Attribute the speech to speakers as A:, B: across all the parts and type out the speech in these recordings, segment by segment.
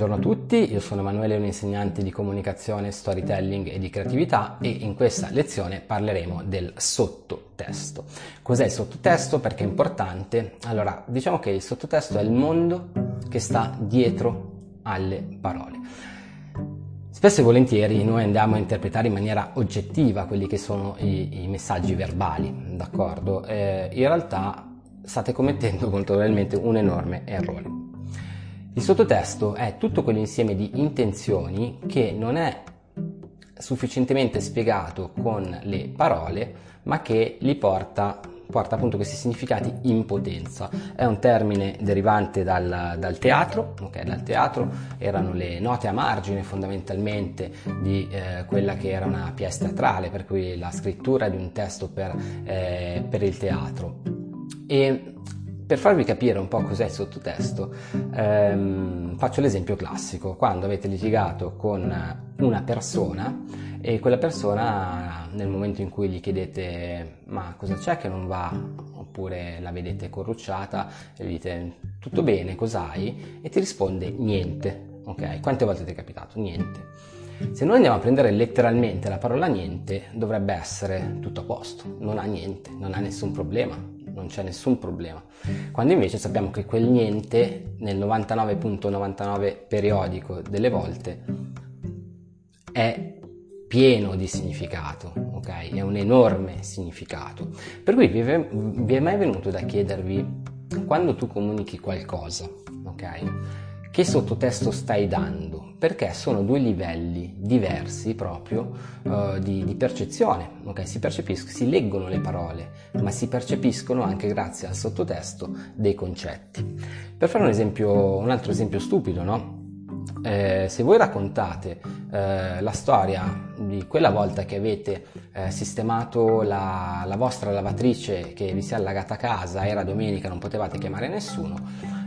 A: Buongiorno a tutti, io sono Emanuele, un insegnante di comunicazione, storytelling e di creatività e in questa lezione parleremo del sottotesto. Cos'è il sottotesto? Perché è importante? Allora, diciamo che il sottotesto è il mondo che sta dietro alle parole. Spesso e volentieri noi andiamo a interpretare in maniera oggettiva quelli che sono i, i messaggi verbali, d'accordo? Eh, in realtà state commettendo molto probabilmente un enorme errore. Il sottotesto è tutto quell'insieme di intenzioni che non è sufficientemente spiegato con le parole, ma che li porta, porta appunto questi significati in potenza. È un termine derivante dal, dal teatro, ok? Dal teatro erano le note a margine fondamentalmente di eh, quella che era una pièce teatrale, per cui la scrittura di un testo per, eh, per il teatro. E per farvi capire un po' cos'è il sottotesto, ehm, faccio l'esempio classico. Quando avete litigato con una persona e quella persona nel momento in cui gli chiedete ma cosa c'è che non va oppure la vedete corrucciata e gli dite tutto bene, cos'hai? E ti risponde niente. Ok, quante volte ti è capitato? Niente. Se noi andiamo a prendere letteralmente la parola niente, dovrebbe essere tutto a posto, non ha niente, non ha nessun problema, non c'è nessun problema. Quando invece sappiamo che quel niente nel 99.99 periodico delle volte è pieno di significato, ok? È un enorme significato. Per cui vi è, vi è mai venuto da chiedervi quando tu comunichi qualcosa, ok? Che sottotesto stai dando? Perché sono due livelli diversi proprio uh, di, di, percezione. Okay? Si percepiscono, si leggono le parole, ma si percepiscono anche grazie al sottotesto dei concetti. Per fare un esempio, un altro esempio stupido, no? Eh, se voi raccontate eh, la storia di quella volta che avete eh, sistemato la, la, vostra lavatrice che vi si è allagata a casa, era domenica, non potevate chiamare nessuno,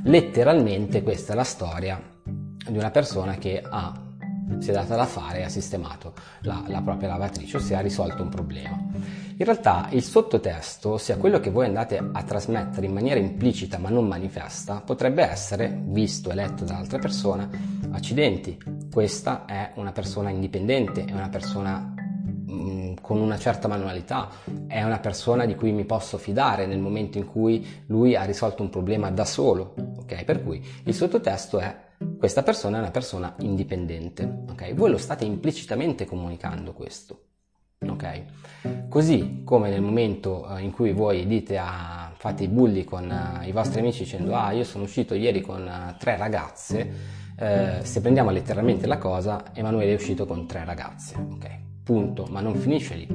A: letteralmente questa è la storia di una persona che ha, si è data da fare e ha sistemato la, la propria lavatrice, ossia ha risolto un problema. In realtà il sottotesto, ossia quello che voi andate a trasmettere in maniera implicita ma non manifesta, potrebbe essere, visto e letto da altre persone, accidenti, questa è una persona indipendente, è una persona mm, con una certa manualità, è una persona di cui mi posso fidare nel momento in cui lui ha risolto un problema da solo, ok? Per cui il sottotesto è questa persona è una persona indipendente, ok? Voi lo state implicitamente comunicando questo. Ok? Così come nel momento eh, in cui voi dite a, fate i bulli con uh, i vostri amici dicendo ah io sono uscito ieri con uh, tre ragazze, eh, se prendiamo letteralmente la cosa, Emanuele è uscito con tre ragazze, ok? Punto, ma non finisce lì,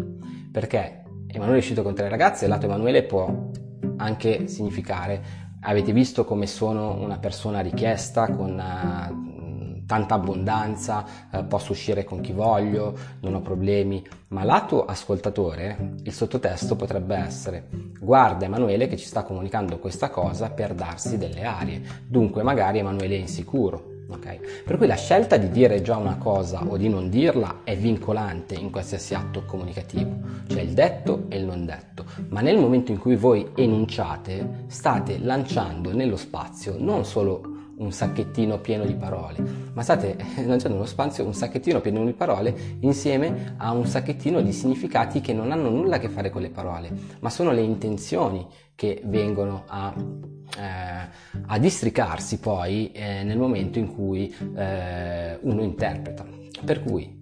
A: perché Emanuele è uscito con tre ragazze lato Emanuele può anche significare avete visto come sono una persona richiesta con uh, tanta abbondanza, eh, posso uscire con chi voglio, non ho problemi, ma lato ascoltatore il sottotesto potrebbe essere guarda Emanuele che ci sta comunicando questa cosa per darsi delle arie, dunque magari Emanuele è insicuro. Okay? Per cui la scelta di dire già una cosa o di non dirla è vincolante in qualsiasi atto comunicativo, cioè il detto e il non detto, ma nel momento in cui voi enunciate state lanciando nello spazio non solo un sacchettino pieno di parole, ma state lanciando nello spazio un sacchettino pieno di parole insieme a un sacchettino di significati che non hanno nulla a che fare con le parole, ma sono le intenzioni che vengono a, eh, a districarsi poi eh, nel momento in cui eh, uno interpreta. Per cui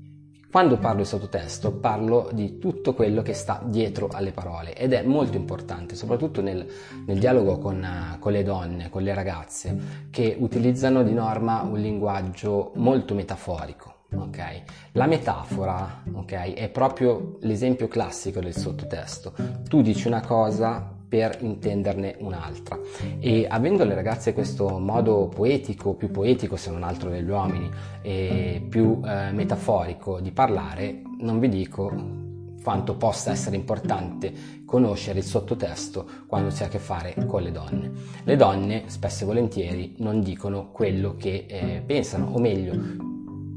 A: quando parlo di sottotesto parlo di tutto quello che sta dietro alle parole ed è molto importante, soprattutto nel, nel dialogo con, con, le donne, con le ragazze, che utilizzano di norma un linguaggio molto metaforico. Okay? La metafora okay, è proprio l'esempio classico del sottotesto. Tu dici una cosa, per intenderne un'altra. E avendo le ragazze questo modo poetico, più poetico se non altro degli uomini, e più eh, metaforico di parlare, non vi dico quanto possa essere importante conoscere il sottotesto quando si ha a che fare con le donne. Le donne spesso e volentieri non dicono quello che eh, pensano, o meglio,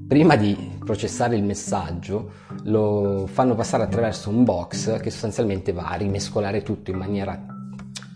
A: prima di processare il messaggio lo fanno passare attraverso un box che sostanzialmente va a rimescolare tutto in maniera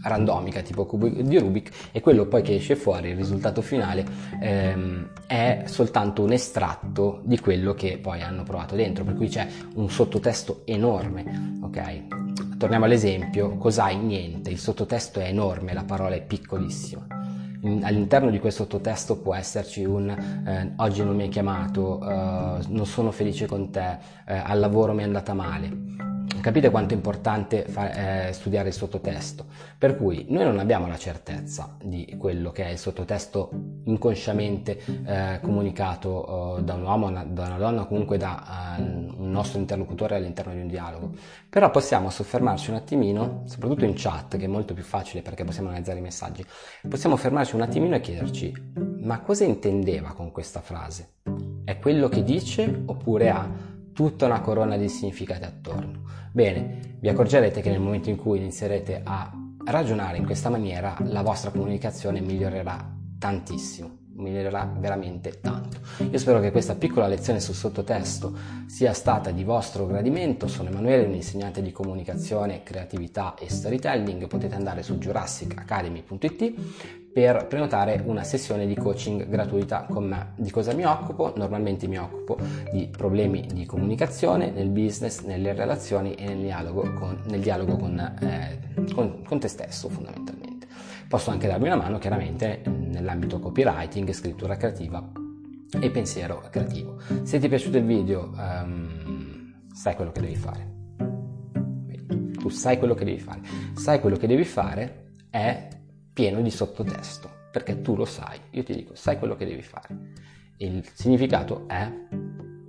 A: randomica tipo cubo di Rubik e quello poi che esce fuori, il risultato finale, ehm, è soltanto un estratto di quello che poi hanno provato dentro, per cui c'è un sottotesto enorme, ok? Torniamo all'esempio, cos'hai? Niente, il sottotesto è enorme, la parola è piccolissima. All'interno di quel sottotesto può esserci un eh, oggi non mi hai chiamato, eh, non sono felice con te, eh, al lavoro mi è andata male Capite quanto è importante fa, eh, studiare il sottotesto? Per cui noi non abbiamo la certezza di quello che è il sottotesto inconsciamente eh, comunicato eh, da un uomo, da una donna, comunque da eh, un nostro interlocutore all'interno di un dialogo. Però possiamo soffermarci un attimino, soprattutto in chat, che è molto più facile perché possiamo analizzare i messaggi, possiamo fermarci un attimino e chiederci, ma cosa intendeva con questa frase? È quello che dice oppure ha tutta una corona di significati attorno? Bene, vi accorgerete che nel momento in cui inizierete a ragionare in questa maniera, la vostra comunicazione migliorerà tantissimo, migliorerà veramente tanto. Io spero che questa piccola lezione sul sottotesto sia stata di vostro gradimento. Sono Emanuele, un insegnante di comunicazione, creatività e storytelling. Potete andare su jurassicacademy.it per prenotare una sessione di coaching gratuita con me. Di cosa mi occupo? Normalmente mi occupo di problemi di comunicazione nel business, nelle relazioni e nel dialogo con, nel dialogo con, eh, con, con te stesso fondamentalmente. Posso anche darmi una mano chiaramente nell'ambito copywriting, scrittura creativa e pensiero creativo. Se ti è piaciuto il video, um, sai quello che devi fare. Tu sai quello che devi fare. Sai quello che devi fare è pieno di sottotesto, perché tu lo sai, io ti dico, sai quello che devi fare. Il significato è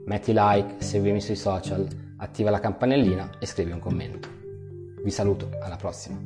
A: metti like, seguimi sui social, attiva la campanellina e scrivi un commento. Vi saluto, alla prossima.